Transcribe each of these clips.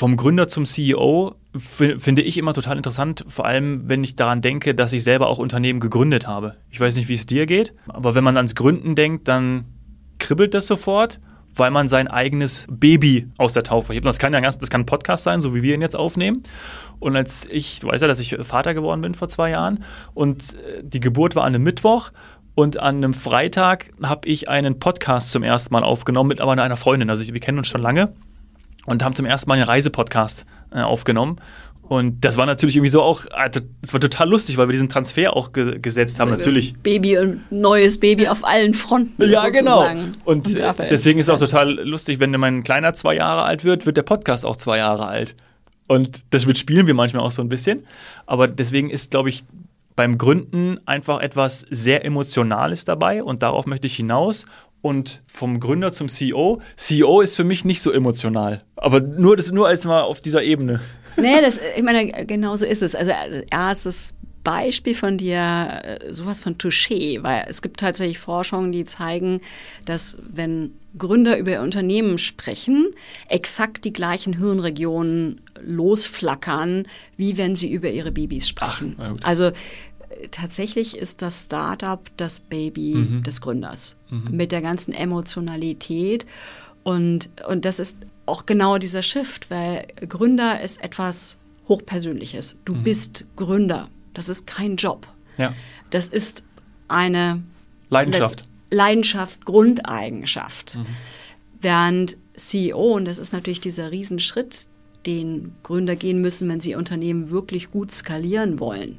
vom Gründer zum CEO finde ich immer total interessant, vor allem wenn ich daran denke, dass ich selber auch Unternehmen gegründet habe. Ich weiß nicht, wie es dir geht, aber wenn man ans Gründen denkt, dann kribbelt das sofort, weil man sein eigenes Baby aus der Taufe hebt. Das kann ja das kann ein Podcast sein, so wie wir ihn jetzt aufnehmen. Und als ich, du weißt ja, dass ich Vater geworden bin vor zwei Jahren und äh, die Geburt war an einem Mittwoch und an einem Freitag habe ich einen Podcast zum ersten Mal aufgenommen mit aber einer Freundin. Also wir kennen uns schon lange und haben zum ersten Mal einen Reisepodcast äh, aufgenommen. Und das war natürlich irgendwie so auch, das war total lustig, weil wir diesen Transfer auch ge gesetzt haben, natürlich. Baby und neues Baby auf allen Fronten. Ja, genau. Und, und deswegen ist es auch total lustig, wenn mein Kleiner zwei Jahre alt wird, wird der Podcast auch zwei Jahre alt. Und das spielen wir manchmal auch so ein bisschen. Aber deswegen ist, glaube ich, beim Gründen einfach etwas sehr Emotionales dabei und darauf möchte ich hinaus und vom Gründer zum CEO. CEO ist für mich nicht so emotional, aber nur, das, nur als mal auf dieser Ebene. Nee, das, ich meine, genau so ist es. Also erstes Beispiel von dir, äh, sowas von Touché, weil es gibt tatsächlich Forschungen, die zeigen, dass wenn Gründer über ihr Unternehmen sprechen, exakt die gleichen Hirnregionen losflackern, wie wenn sie über ihre Babys sprechen. Ach, also tatsächlich ist das Startup das Baby mhm. des Gründers mhm. mit der ganzen Emotionalität. Und, und das ist auch genau dieser Shift, weil Gründer ist etwas Hochpersönliches. Du mhm. bist Gründer. Das ist kein Job. Ja. Das ist eine Leidenschaft. Leidenschaft, Grundeigenschaft. Mhm. Während CEO, und das ist natürlich dieser Riesenschritt, den Gründer gehen müssen, wenn sie Unternehmen wirklich gut skalieren wollen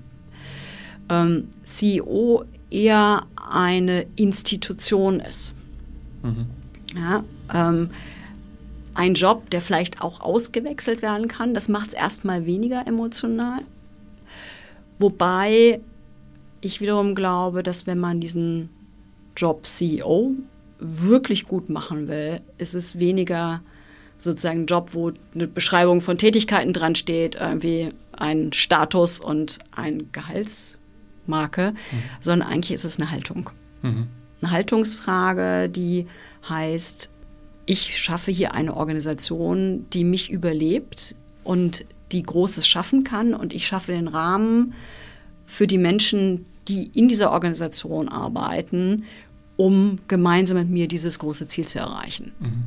ähm, CEO eher eine Institution ist. Mhm. Ja, ähm, ein Job, der vielleicht auch ausgewechselt werden kann, das macht es erstmal weniger emotional. Wobei ich wiederum glaube, dass wenn man diesen Job CEO wirklich gut machen will, ist es weniger sozusagen ein Job, wo eine Beschreibung von Tätigkeiten dran steht, irgendwie ein Status und ein Gehalts Marke, mhm. sondern eigentlich ist es eine Haltung. Mhm. Eine Haltungsfrage, die heißt, ich schaffe hier eine Organisation, die mich überlebt und die Großes schaffen kann und ich schaffe den Rahmen für die Menschen, die in dieser Organisation arbeiten, um gemeinsam mit mir dieses große Ziel zu erreichen. Mhm.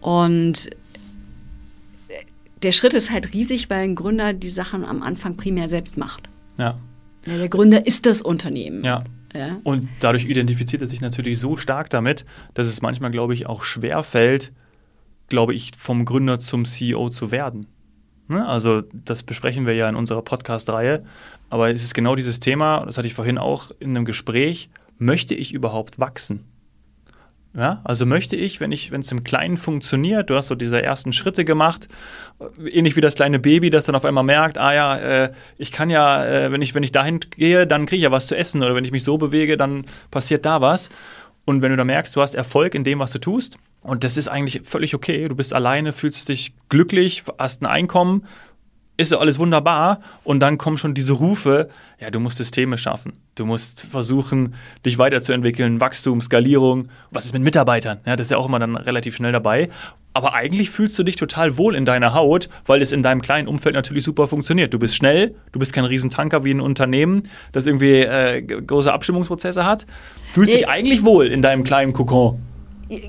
Und der Schritt ist halt riesig, weil ein Gründer die Sachen am Anfang primär selbst macht. Ja. ja der Gründer ist das Unternehmen. Ja. ja. Und dadurch identifiziert er sich natürlich so stark damit, dass es manchmal, glaube ich, auch schwer fällt, glaube ich, vom Gründer zum CEO zu werden. Ne? Also das besprechen wir ja in unserer Podcast-Reihe. Aber es ist genau dieses Thema, das hatte ich vorhin auch in einem Gespräch, möchte ich überhaupt wachsen? Ja, also möchte ich, wenn ich, wenn es im Kleinen funktioniert, du hast so diese ersten Schritte gemacht, ähnlich wie das kleine Baby, das dann auf einmal merkt, ah ja, äh, ich kann ja, äh, wenn ich, wenn ich dahin gehe, dann kriege ich ja was zu essen oder wenn ich mich so bewege, dann passiert da was. Und wenn du da merkst, du hast Erfolg in dem, was du tust, und das ist eigentlich völlig okay, du bist alleine, fühlst dich glücklich, hast ein Einkommen, ist so alles wunderbar und dann kommen schon diese Rufe, ja, du musst Systeme schaffen. Du musst versuchen, dich weiterzuentwickeln, Wachstum, Skalierung. Was ist mit Mitarbeitern? Ja, das ist ja auch immer dann relativ schnell dabei. Aber eigentlich fühlst du dich total wohl in deiner Haut, weil es in deinem kleinen Umfeld natürlich super funktioniert. Du bist schnell, du bist kein Riesentanker wie ein Unternehmen, das irgendwie äh, große Abstimmungsprozesse hat. Fühlst dich eigentlich wohl in deinem kleinen Kokon.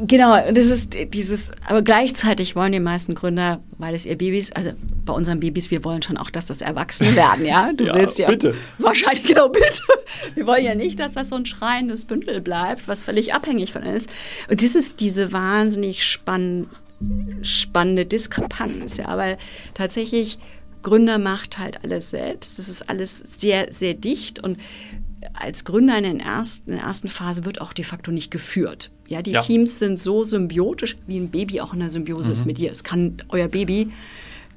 Genau, das ist dieses, aber gleichzeitig wollen die meisten Gründer, weil es ihr Babys, also bei unseren Babys, wir wollen schon auch, dass das Erwachsene werden, ja? Du ja, willst ja. Bitte. Wahrscheinlich, genau, bitte. Wir wollen ja nicht, dass das so ein schreiendes Bündel bleibt, was völlig abhängig von ist. Und das ist diese wahnsinnig spann spannende Diskrepanz, ja, weil tatsächlich Gründer macht halt alles selbst. Das ist alles sehr, sehr dicht und als Gründer in, ersten, in der ersten Phase wird auch de facto nicht geführt. Ja, die ja. Teams sind so symbiotisch, wie ein Baby auch in der Symbiose mhm. ist mit dir. Es kann euer Baby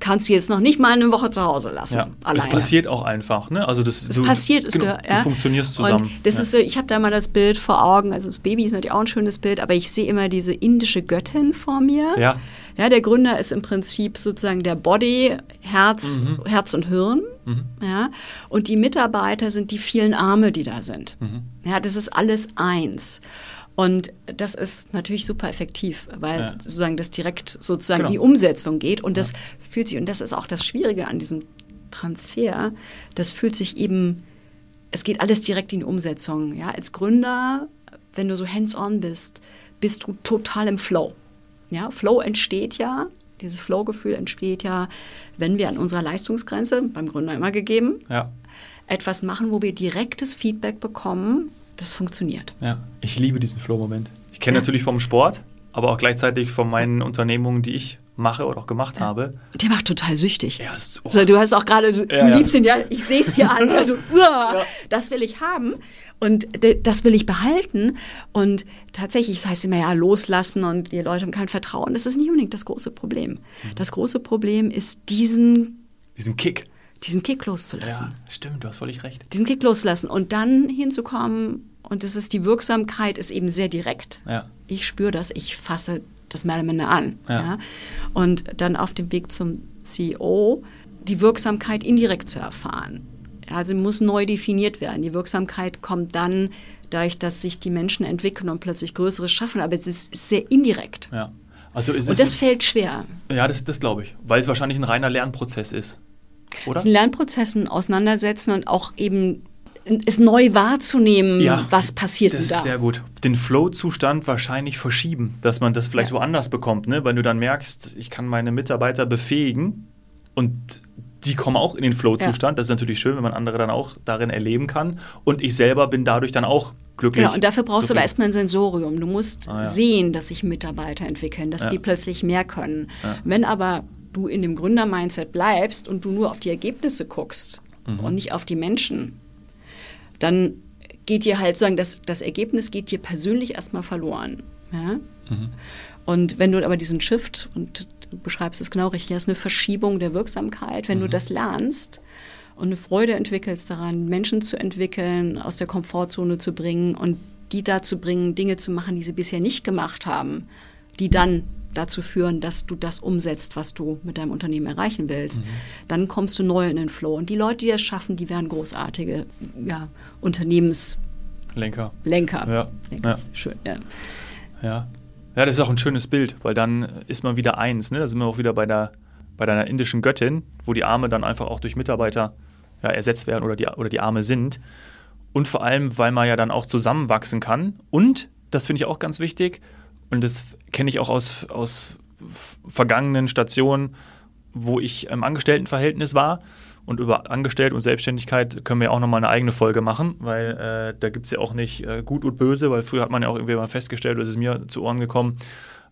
kannst du jetzt noch nicht mal eine Woche zu Hause lassen. Ja, alleine. Es passiert auch einfach, ne? Also das es so, passiert, es genau, gehört, ja. Du funktionierst zusammen. Und das ja. ist ich habe da mal das Bild vor Augen. Also das Baby ist natürlich auch ein schönes Bild, aber ich sehe immer diese indische Göttin vor mir. Ja. Ja, der Gründer ist im Prinzip sozusagen der Body, Herz, mhm. Herz und Hirn. Mhm. Ja, und die Mitarbeiter sind die vielen Arme, die da sind. Mhm. Ja, das ist alles eins. Und das ist natürlich super effektiv, weil Ja. sozusagen das direkt sozusagen Genau. in die Umsetzung geht. Und das fühlt sich, und das ist auch das Schwierige an diesem Transfer, das fühlt sich eben, es geht alles direkt in die Umsetzung. Ja, als Gründer, wenn du so hands-on bist, bist du total im Flow. Ja, Flow entsteht ja, dieses Flow-Gefühl entsteht ja, wenn wir an unserer Leistungsgrenze, beim Gründer immer gegeben, Ja. etwas machen, wo wir direktes Feedback bekommen, das funktioniert. Ja, ich liebe diesen Flow-Moment. Ich kenne Ja. natürlich vom Sport, aber auch gleichzeitig von meinen Unternehmungen, die ich mache oder auch gemacht habe. Der macht total süchtig. Ja, ist, oh, So, du hast auch gerade, du, Ja, du ja. liebst ihn ja, ich sehe es dir an, also, uah, das will ich haben und das will ich behalten. Und tatsächlich, das heißt immer ja, loslassen und die Leute haben kein Vertrauen. Das ist nicht unbedingt das große Problem. Mhm. Das große Problem ist, diesen, diesen Kick. Diesen Kick loszulassen. Ja, stimmt, du hast völlig recht. Diesen Kick loszulassen und dann hinzukommen, und das ist die Wirksamkeit, ist eben sehr direkt. Ja. Ich spüre das, ich fasse das mehr oder minder an. Ja. Ja. Und dann auf dem Weg zum CEO die Wirksamkeit indirekt zu erfahren. Also muss neu definiert werden. Die Wirksamkeit kommt dann dadurch, dass sich die Menschen entwickeln und plötzlich Größeres schaffen, aber es ist sehr indirekt. Ja. Also ist Und das fällt schwer. ja, das, das glaube ich, weil es wahrscheinlich ein reiner Lernprozess ist. Oder? Diesen Lernprozessen auseinandersetzen und auch eben es neu wahrzunehmen, was passiert das da. ist sehr gut. Den Flow-Zustand wahrscheinlich verschieben, dass man das vielleicht Ja. woanders bekommt, ne? Weil du dann merkst, ich kann meine Mitarbeiter befähigen und die kommen auch in den Flow-Zustand. Das ist natürlich schön, wenn man andere dann auch darin erleben kann. Und ich selber bin dadurch dann auch glücklich. Genau, und dafür brauchst du aber erstmal ein Sensorium. Du musst Ah, ja. sehen, dass sich Mitarbeiter entwickeln, dass Ja. die plötzlich mehr können. Ja. Wenn aber du in dem Gründer-Mindset bleibst und du nur auf die Ergebnisse guckst Mhm. und nicht auf die Menschen, dann geht dir halt sozusagen, das, das Ergebnis geht dir persönlich erstmal verloren. Ja? Mhm. Und wenn du aber diesen Shift, und du beschreibst es genau richtig, das ist eine Verschiebung der Wirksamkeit, wenn du das lernst und eine Freude entwickelst daran, Menschen zu entwickeln, aus der Komfortzone zu bringen und die dazu bringen, Dinge zu machen, die sie bisher nicht gemacht haben, die dann dazu führen, dass du das umsetzt, was du mit deinem Unternehmen erreichen willst, dann kommst du neu in den Flow. Und die Leute, die das schaffen, die werden großartige ja, Unternehmenslenker. Lenker. Ja, Lenker ja. schön, ja. Ja. Ja, das ist auch ein schönes Bild, weil dann ist man wieder eins. Ne? Da sind wir auch wieder bei, der, bei deiner indischen Göttin, wo die Arme dann einfach auch durch Mitarbeiter ja, ersetzt werden oder die, oder die Arme sind. Und vor allem, weil man ja dann auch zusammenwachsen kann. Und, das finde ich auch ganz wichtig, und das kenne ich auch aus, aus vergangenen Stationen, wo ich im Angestelltenverhältnis war. Und über Angestellte und Selbstständigkeit können wir auch nochmal eine eigene Folge machen, weil äh, da gibt es ja auch nicht äh, gut und böse, weil früher hat man ja auch irgendwie mal festgestellt, oder es ist mir zu Ohren gekommen,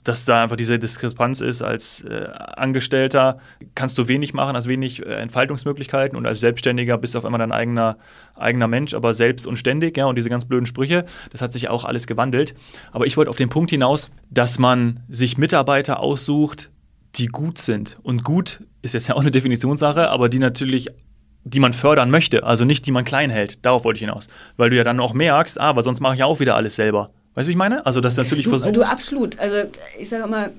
dass da einfach diese Diskrepanz ist. Als äh, Angestellter kannst du wenig machen, hast wenig äh, Entfaltungsmöglichkeiten und als Selbstständiger bist du auf einmal dein eigener, eigener Mensch, aber selbst und ständig, ja, und diese ganz blöden Sprüche, das hat sich auch alles gewandelt. Aber ich wollte auf den Punkt hinaus, dass man sich Mitarbeiter aussucht, die gut sind. Und gut ist jetzt ja auch eine Definitionssache, aber die natürlich, die man fördern möchte, also nicht die man klein hält. Darauf wollte ich hinaus. Weil du ja dann auch merkst, ah, aber sonst mache ich auch wieder alles selber. Weißt du, wie ich meine? Also, dass du natürlich Du, versuchst. du absolut. Also ich sage immer,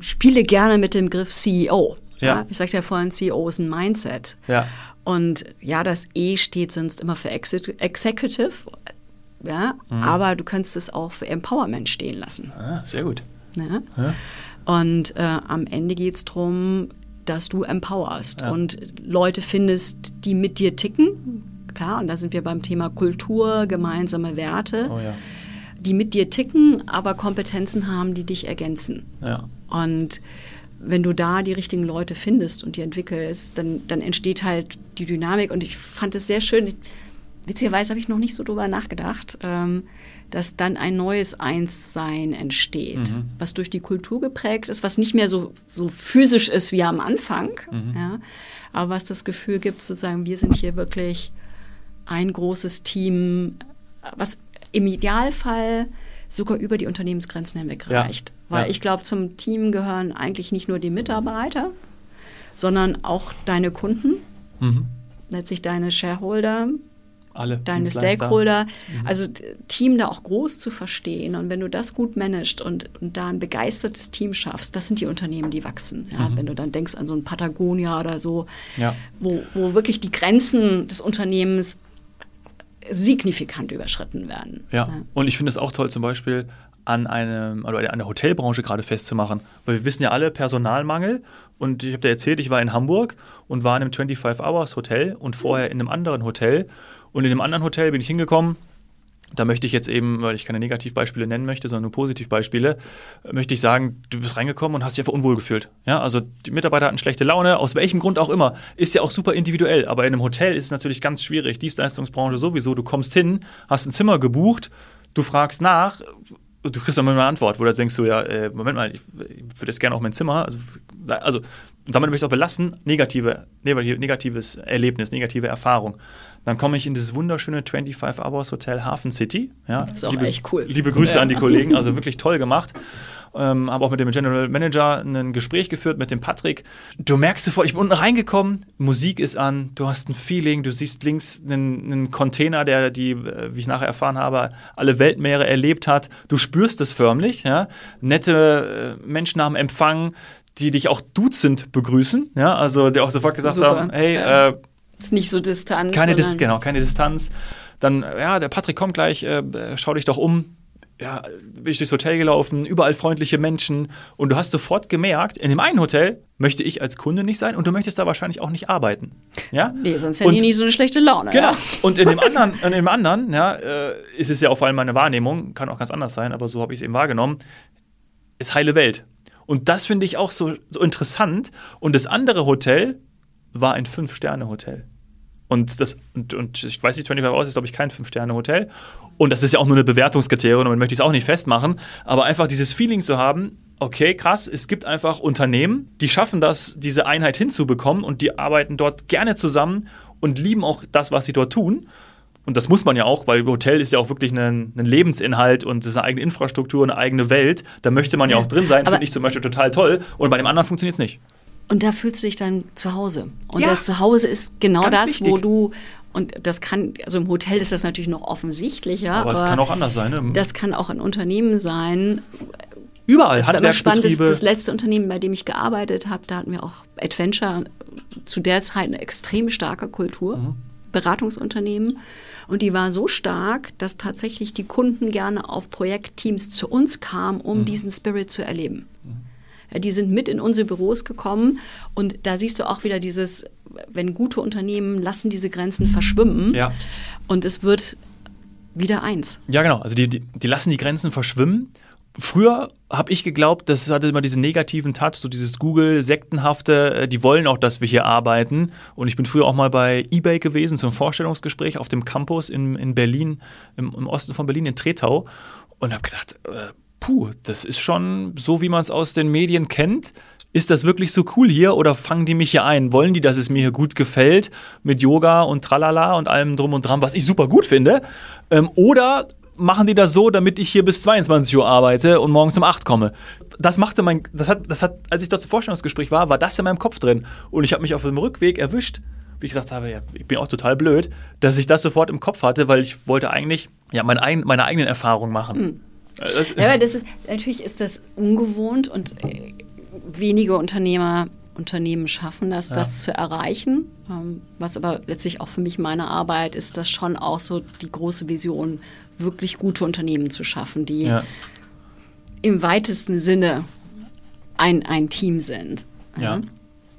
spiele gerne mit dem Begriff CEO. Ja. Ich sagte ja vorhin, CEO ist ein Mindset. Ja. Und ja, das E steht sonst immer für Exec- Executive. Ja, Mhm. aber du kannst es auch für Empowerment stehen lassen. Ah, sehr gut. Ne? Ja. Und äh, am Ende geht es darum, dass du empowerst Ja. und Leute findest, die mit dir ticken. Klar, und da sind wir beim Thema Kultur, gemeinsame Werte, Oh ja. Die mit dir ticken, aber Kompetenzen haben, die dich ergänzen. Ja. Und wenn du da die richtigen Leute findest und die entwickelst, dann, dann entsteht halt die Dynamik. Und ich fand es sehr schön. Witzigerweise habe ich noch nicht so drüber nachgedacht, ähm, dass dann ein neues Einssein entsteht, was durch die Kultur geprägt ist, was nicht mehr so, so physisch ist wie am Anfang, ja, aber was das Gefühl gibt, zu sagen, wir sind hier wirklich ein großes Team, was im Idealfall sogar über die Unternehmensgrenzen hinweg Ja, reicht. Weil ja. ich glaube, zum Team gehören eigentlich nicht nur die Mitarbeiter, sondern auch deine Kunden, Mhm. letztlich deine Shareholder, Alle. deine. Stakeholder. Mhm. Also Team da auch groß zu verstehen. Und wenn du das gut managst und, und da ein begeistertes Team schaffst, das sind die Unternehmen, die wachsen. Ja, Wenn du dann denkst an so ein Patagonia oder so, Mhm. Ja. wo, wo wirklich die Grenzen des Unternehmens signifikant überschritten werden. Ja. Und ich finde es auch toll, zum Beispiel an einem oder an der Hotelbranche gerade festzumachen. Weil wir wissen ja alle Personalmangel und ich habe dir erzählt, ich war in Hamburg und war in einem 25 Hours Hotel und vorher in einem anderen Hotel und in dem anderen Hotel bin ich hingekommen da möchte ich jetzt eben, weil ich keine Negativbeispiele nennen möchte, sondern nur Positivbeispiele, möchte ich sagen, du bist reingekommen und hast dich einfach unwohl gefühlt. Ja, also die Mitarbeiter hatten schlechte Laune, aus welchem Grund auch immer. Ist ja auch super individuell, aber in einem Hotel ist es natürlich ganz schwierig. Dienstleistungsbranche sowieso, du kommst hin, hast ein Zimmer gebucht, du fragst nach, du kriegst dann mal eine Antwort, wo du denkst du, ja, äh, Moment mal, ich, ich würde jetzt gerne auch mein Zimmer. Also, also damit möchte ich es auch belassen, negative, negatives Erlebnis, negative Erfahrung. Dann komme ich in dieses wunderschöne 25 Hours Hotel Hafen City. Ja, das ist auch liebe, echt cool. Liebe Grüße ja. an die Kollegen, also wirklich toll gemacht. Ähm, habe auch mit dem General Manager ein Gespräch geführt mit dem Patrick. Du merkst sofort, ich bin unten reingekommen, Musik ist an, du hast ein Feeling, du siehst links einen, einen Container, der die, äh, wie ich nachher erfahren habe, alle Weltmeere erlebt hat. Du spürst es förmlich, ja. Nette äh, Menschen haben Empfang, die dich auch duzend begrüßen, ja, also die auch sofort gesagt Super. haben, hey, ja. äh, ist nicht so Distanz. Keine Distanz, genau, keine Distanz. Dann, ja, der Patrick kommt gleich, äh, schau dich doch um. Ja, bin ich durchs Hotel gelaufen, überall freundliche Menschen und du hast sofort gemerkt, in dem einen Hotel möchte ich als Kunde nicht sein und du möchtest da wahrscheinlich auch nicht arbeiten. Ja? Nee, sonst hätte ich nie so eine schlechte Laune. Genau. Ja. Und in dem anderen, in dem anderen ja, äh, ist es ja auch vor allem meine Wahrnehmung, kann auch ganz anders sein, aber so habe ich es eben wahrgenommen, ist heile Welt. Und das finde ich auch so, so interessant. Und das andere Hotel war ein Fünf-Sterne-Hotel. Und, das, und, und ich weiß nicht, 25 Hours ist, glaube ich, kein Fünf-Sterne-Hotel. Und das ist ja auch nur eine Bewertungskriterium, damit möchte ich es auch nicht festmachen. Aber einfach dieses Feeling zu haben, okay, krass, es gibt einfach Unternehmen, die schaffen das, diese Einheit hinzubekommen und die arbeiten dort gerne zusammen und lieben auch das, was sie dort tun. Und das muss man ja auch, weil Hotel ist ja auch wirklich ein, ein Lebensinhalt und es ist eine eigene Infrastruktur, eine eigene Welt. Da möchte man ja auch drin sein, finde ich zum Beispiel total toll. Und bei dem anderen funktioniert es nicht. Und da fühlst du dich dann zu Hause. Und ja. das Zuhause ist genau Ganz das, wichtig. wo du und das kann, also im Hotel ist das natürlich noch offensichtlicher. Aber, aber es kann auch anders sein. Ne? Das kann auch ein Unternehmen sein. Überall, das Handwerksbetriebe. Spannend, das, das letzte Unternehmen, bei dem ich gearbeitet habe, da hatten wir auch Adventure zu der Zeit eine extrem starke Kultur. Mhm. Beratungsunternehmen. Und die war so stark, dass tatsächlich die Kunden gerne auf Projektteams zu uns kamen, um mhm. diesen Spirit zu erleben. Mhm. Die sind mit in unsere Büros gekommen und da siehst du auch wieder dieses, wenn gute Unternehmen lassen diese Grenzen verschwimmen ja. und es wird wieder eins. Ja, genau. Also die, die, die lassen die Grenzen verschwimmen. Früher habe ich geglaubt, das hatte immer diesen negativen Touch, so dieses Google-Sektenhafte, äh, die wollen auch, dass wir hier arbeiten. Und ich bin früher auch mal bei eBay gewesen zum Vorstellungsgespräch auf dem Campus in, in Berlin, im, im Osten von Berlin, in Tretau. Und habe gedacht, äh, puh, das ist schon so, wie man es aus den Medien kennt. Ist das wirklich so cool hier oder fangen die mich hier ein? Wollen die, dass es mir hier gut gefällt mit Yoga und Tralala und allem drum und dran, was ich super gut finde? Ähm, oder machen die das so, damit ich hier bis 22 Uhr arbeite und morgen um 8 komme? Das machte mein, das hat, das hat, als ich dort zum Vorstellungsgespräch war, war das in meinem Kopf drin. Und ich habe mich auf dem Rückweg erwischt, wie ich gesagt habe, ja, ich bin auch total blöd, dass ich das sofort im Kopf hatte, weil ich wollte eigentlich ja, meine, meine eigenen Erfahrungen machen. Mhm. Das, ja, aber das ist, natürlich ist das ungewohnt und äh, wenige Unternehmer, Unternehmen schaffen das, ja. das zu erreichen. Ähm, was aber letztlich auch für mich meine Arbeit ist, das schon auch so die große Vision, wirklich gute Unternehmen zu schaffen, die ja. im weitesten Sinne ein, ein Team sind. Ja.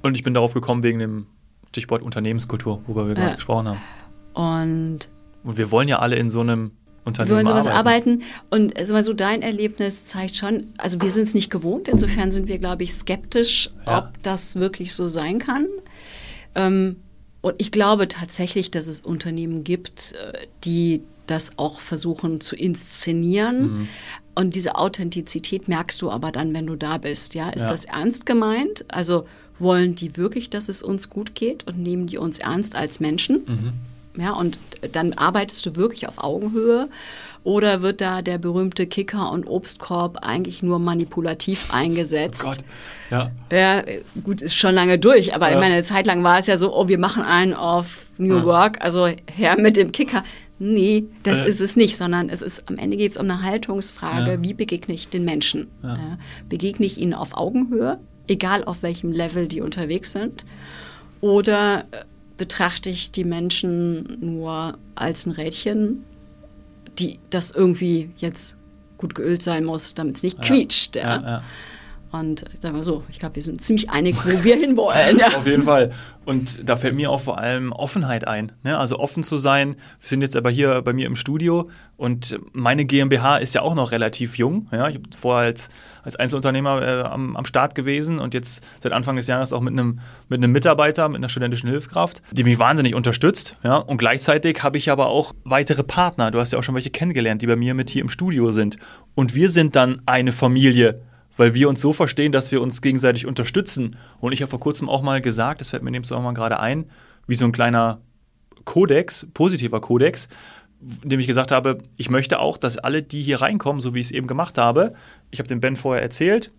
Und ich bin darauf gekommen wegen dem Stichwort Unternehmenskultur, worüber wir gerade gesprochen haben. Und, und wir wollen ja alle in so einem Unternehmen wir wollen sowas arbeiten. arbeiten. Und also so dein Erlebnis zeigt schon, also wir sind es nicht gewohnt, insofern sind wir, glaube ich, skeptisch, ja. ob das wirklich so sein kann. Ähm, und ich glaube tatsächlich, dass es Unternehmen gibt, äh, die das auch versuchen zu inszenieren. Mhm. Und diese Authentizität merkst du aber dann, wenn du da bist. Ja, ist ja. das ernst gemeint? Also wollen die wirklich, dass es uns gut geht und nehmen die uns ernst als Menschen? Mhm. Ja, und dann arbeitest du wirklich auf Augenhöhe. Oder wird da der berühmte Kicker- und Obstkorb eigentlich nur manipulativ eingesetzt? Oh Gott, ja. Ja, gut, ist schon lange durch, aber ja. ich meine, eine Zeit lang war es ja so, oh, wir machen einen auf New ja. Work, also her mit dem Kicker. Nee, das äh. ist es nicht, sondern es ist am Ende geht es um eine Haltungsfrage, ja. wie begegne ich den Menschen? Ja. begegne ich ihnen auf Augenhöhe, egal auf welchem Level die unterwegs sind? Oder äh, betrachte ich die Menschen nur als ein Rädchen, die das irgendwie jetzt gut geölt sein muss, damit es nicht quietscht. Ja. Ja, und sagen wir so, ich glaube, wir sind ziemlich einig, wo wir hinwollen. Ja. Auf jeden Fall. Und da fällt mir auch vor allem Offenheit ein. Ne? Also offen zu sein. Wir sind jetzt aber hier bei mir im Studio und meine GmbH ist ja auch noch relativ jung. Ja? Ich habe vorher als, als Einzelunternehmer äh, am, am Start gewesen und jetzt seit Anfang des Jahres auch mit einem, mit einem Mitarbeiter, mit einer studentischen Hilfskraft, die mich wahnsinnig unterstützt. Ja? Und gleichzeitig habe ich aber auch weitere Partner. Du hast ja auch schon welche kennengelernt, die bei mir mit hier im Studio sind. Und wir sind dann eine Familie weil wir uns so verstehen, dass wir uns gegenseitig unterstützen. Und ich habe vor kurzem auch mal gesagt, das fällt mir nämlich auch mal gerade ein, wie so ein kleiner Kodex, positiver Kodex, in dem ich gesagt habe, ich möchte auch, dass alle, die hier reinkommen, so wie ich es eben gemacht habe, ich habe dem Ben vorher erzählt,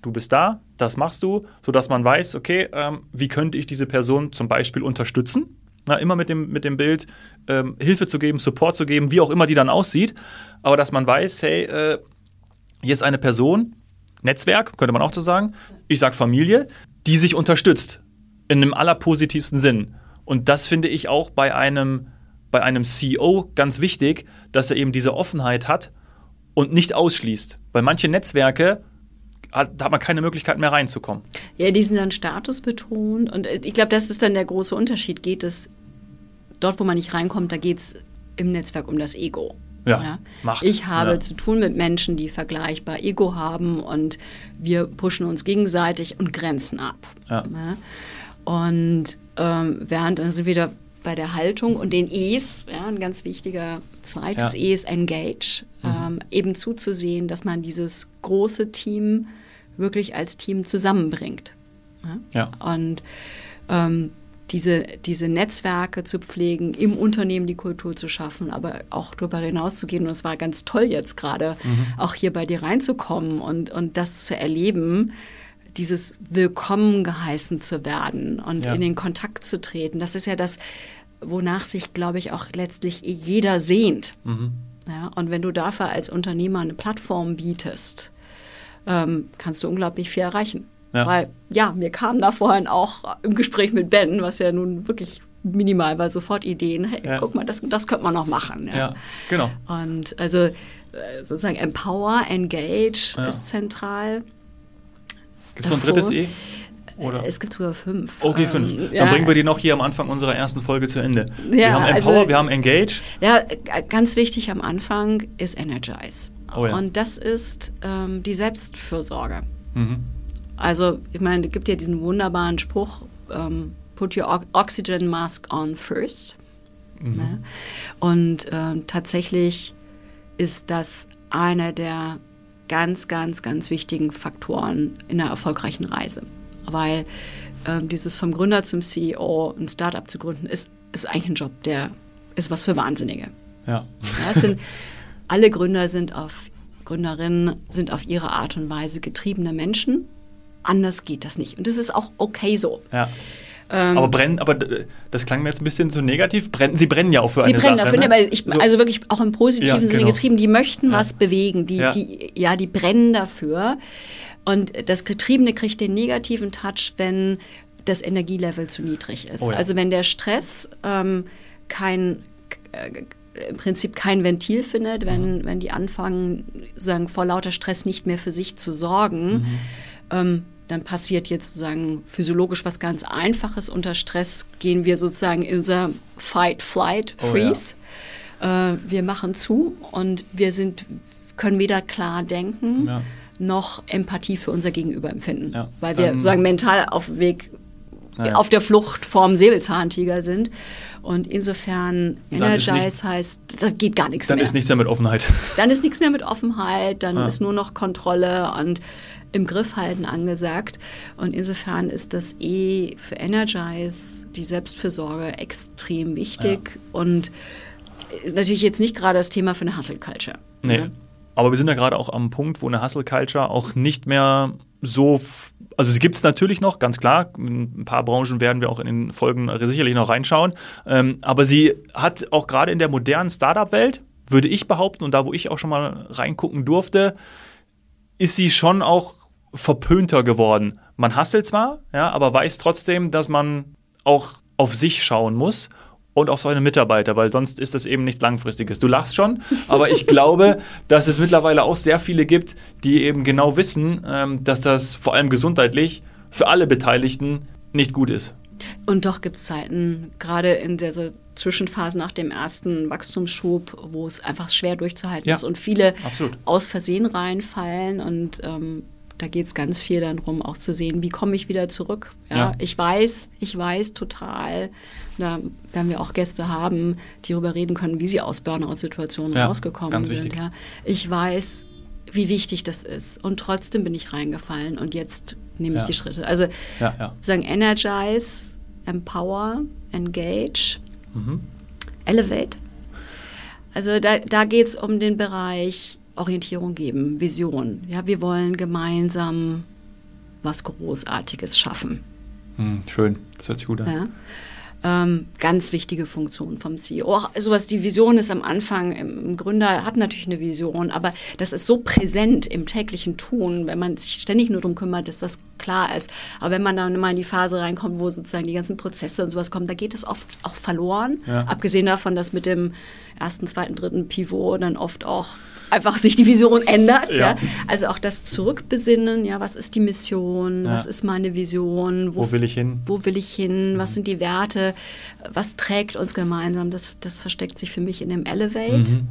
du bist da, das machst du, sodass man weiß, okay, ähm, wie könnte ich diese Person zum Beispiel unterstützen? Na, immer mit dem, mit dem Bild, ähm, Hilfe zu geben, Support zu geben, wie auch immer die dann aussieht, aber dass man weiß, hey, äh, hier ist eine Person, Netzwerk, könnte man auch so sagen. Ich sage Familie, die sich unterstützt. In dem allerpositivsten Sinn. Und das finde ich auch bei einem, bei einem CEO ganz wichtig, dass er eben diese Offenheit hat und nicht ausschließt. Weil manche Netzwerke hat, da hat man keine Möglichkeit mehr reinzukommen. Ja, die sind dann statusbetont. Und ich glaube, das ist dann der große Unterschied. Geht es dort, wo man nicht reinkommt, da geht es im Netzwerk um das Ego. Ja, ja. Macht. Ich habe ja. zu tun mit Menschen, die vergleichbar Ego haben und wir pushen uns gegenseitig und grenzen ab. Ja. ja. Und ähm, während dann sind wir wieder bei der Haltung und den E's, ja, ein ganz wichtiger zweites E ist Engage, mhm. ähm, eben zuzusehen, dass man dieses große Team wirklich als Team zusammenbringt. Ja. Und ähm, diese, diese Netzwerke zu pflegen, im Unternehmen die Kultur zu schaffen, aber auch darüber hinauszugehen. Und es war ganz toll jetzt gerade, mhm. auch hier bei dir reinzukommen und, und das zu erleben, dieses Willkommen geheißen zu werden und ja. in den Kontakt zu treten. Das ist ja das, wonach sich, glaube ich, auch letztlich jeder sehnt. Mhm. Ja, und wenn du dafür als Unternehmer eine Plattform bietest, ähm, kannst du unglaublich viel erreichen. Ja. Weil, ja, mir kam da vorhin auch im Gespräch mit Ben, was ja nun wirklich minimal war, sofort Ideen, hey, ja. guck mal, das, das könnte man noch machen. Ja, ja genau. Und also äh, sozusagen Empower, Engage ist zentral. Gibt es noch ein drittes E? Oder? Es gibt sogar fünf. Okay, fünf. Ähm, Dann ja. bringen wir die noch hier am Anfang unserer ersten Folge zu Ende. Ja, wir haben Empower, also, wir haben Engage. Ja, ganz wichtig am Anfang ist Energize. Oh, ja. Und das ist ähm, die Selbstfürsorge. Mhm. Also, ich meine, es gibt ja diesen wunderbaren Spruch, ähm, put your oxygen mask on first. Mhm. Ne? Und äh, tatsächlich ist das einer der ganz, ganz, ganz wichtigen Faktoren in einer erfolgreichen Reise. Weil äh, dieses vom Gründer zum CEO ein Startup zu gründen, ist, ist eigentlich ein Job, der ist was für Wahnsinnige. Ja. ja sind, alle Gründer sind auf, Gründerinnen sind auf ihre Art und Weise getriebene Menschen Anders geht das nicht. Und das ist auch okay so. Ja. Ähm, aber brennen, aber das klang mir jetzt ein bisschen so negativ. Brennen, sie brennen ja auch für sie eine Sache. Sie brennen dafür, ne? ich, also wirklich auch im positiven ja, Sinne genau. getrieben. Die möchten ja. was bewegen. Die, ja. die, ja, die brennen dafür. Und das Getriebene kriegt den negativen Touch, wenn das Energielevel zu niedrig ist. Oh also wenn der Stress ähm, kein äh, im Prinzip kein Ventil findet, wenn, mhm. wenn die anfangen, sagen, vor lauter Stress nicht mehr für sich zu sorgen. Mhm ähm, dann passiert jetzt sozusagen physiologisch was ganz Einfaches. Unter Stress gehen wir sozusagen in unser Fight, Flight, Freeze. Oh, ja. äh, wir machen zu und wir sind, können weder klar denken ja. noch Empathie für unser Gegenüber empfinden, ja. weil wir sozusagen mental auf dem Weg, auf der Flucht vorm Säbelzahntiger sind. Und insofern, Energize heißt, da geht gar nichts dann mehr. Dann ist nichts mehr mit Offenheit. Dann ist nichts mehr mit Offenheit, dann ist nur noch Kontrolle und im Griff halten angesagt. Und insofern ist das E für Energize, die Selbstfürsorge, extrem wichtig. Ja. Und natürlich jetzt nicht gerade das Thema für eine Hustle Culture. Nee. Ne? Aber wir sind ja gerade auch am Punkt, wo eine Hustle Culture auch nicht mehr so, also sie gibt es natürlich noch, ganz klar. In ein paar Branchen werden wir auch in den Folgen sicherlich noch reinschauen. Ähm, aber sie hat auch gerade in der modernen Startup-Welt, würde ich behaupten, und da, wo ich auch schon mal reingucken durfte, ist sie schon auch verpönter geworden. Man hasselt zwar, ja, aber weiß trotzdem, dass man auch auf sich schauen muss. und auf seine Mitarbeiter, weil sonst ist das eben nichts Langfristiges. Du lachst schon, aber ich glaube, dass es mittlerweile auch sehr viele gibt, die eben genau wissen, ähm, dass das vor allem gesundheitlich für alle Beteiligten nicht gut ist. Und doch gibt es Zeiten, gerade in dieser Zwischenphase nach dem ersten Wachstumsschub, wo es einfach schwer durchzuhalten Ja, ist und viele absolut. aus Versehen reinfallen. Und ähm, da geht es ganz viel darum, auch zu sehen, wie komme ich wieder zurück. Ja, Ja. Ich weiß, ich weiß total, da werden wir auch Gäste haben, die darüber reden können, wie sie aus Burnout-Situationen Ja, rausgekommen ganz sind. Ja. Ich weiß, wie wichtig das ist. Und trotzdem bin ich reingefallen und jetzt nehme ich die Schritte. Also sagen Energize, Empower, Engage, Mhm. Elevate. Also da, da geht es um den Bereich Orientierung geben, Vision. Ja, wir wollen gemeinsam was Großartiges schaffen. Hm, schön, das hört sich gut an. Ja. Ähm, ganz wichtige Funktion vom CEO. Auch sowas, die Vision ist am Anfang, im Gründer hat natürlich eine Vision, aber das ist so präsent im täglichen Tun, wenn man sich ständig nur darum kümmert, dass das klar ist. Aber wenn man dann mal in die Phase reinkommt, wo sozusagen die ganzen Prozesse und sowas kommen, da geht es oft auch verloren. Ja. Abgesehen davon, dass mit dem ersten, zweiten, dritten Pivot dann oft auch einfach sich die Vision ändert. Ja. Ja. Also auch das Zurückbesinnen, ja, was ist die Mission, Ja. was ist meine Vision, Wo will ich hin? wo will ich hin, Mhm. was sind die Werte, was trägt uns gemeinsam, das, das versteckt sich für mich in dem Elevate. Mhm.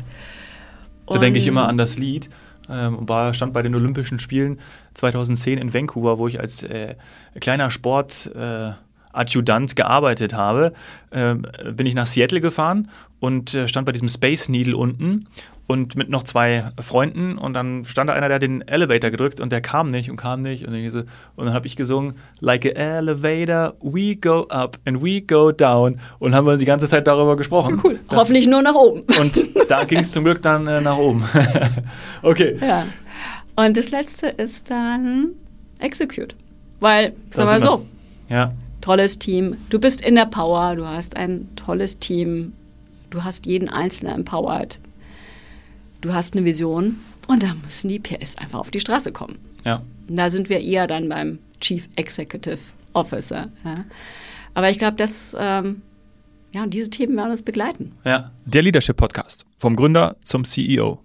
Da denke ich immer an das Lied. Ähm, und war, stand bei den Olympischen Spielen 2010 in Vancouver, wo ich als äh, kleiner Sport äh, Adjutant gearbeitet habe, ähm, bin ich nach Seattle gefahren und äh, stand bei diesem Space Needle unten und mit noch zwei Freunden und dann stand da einer, der hat den Elevator gedrückt und der kam nicht und kam nicht und, dann so- und dann habe ich gesungen Like a elevator, we go up and we go down und haben wir die ganze Zeit darüber gesprochen. Cool. Das- Hoffentlich nur nach oben. und da ging es zum Glück dann äh, nach oben. okay. Ja. Und das letzte ist dann Execute. Weil, Da sag mal sind wir. so, Ja, tolles Team. Du bist in der Power, du hast ein tolles Team, du hast jeden Einzelnen empowered, du hast eine Vision und da müssen die PS einfach auf die Straße kommen. ja. Und Da sind wir eher dann beim Chief Executive Officer. Ja. Aber ich glaube, dass ähm, ja, diese Themen werden uns begleiten. Ja. Der Leadership Podcast. Vom Gründer zum CEO.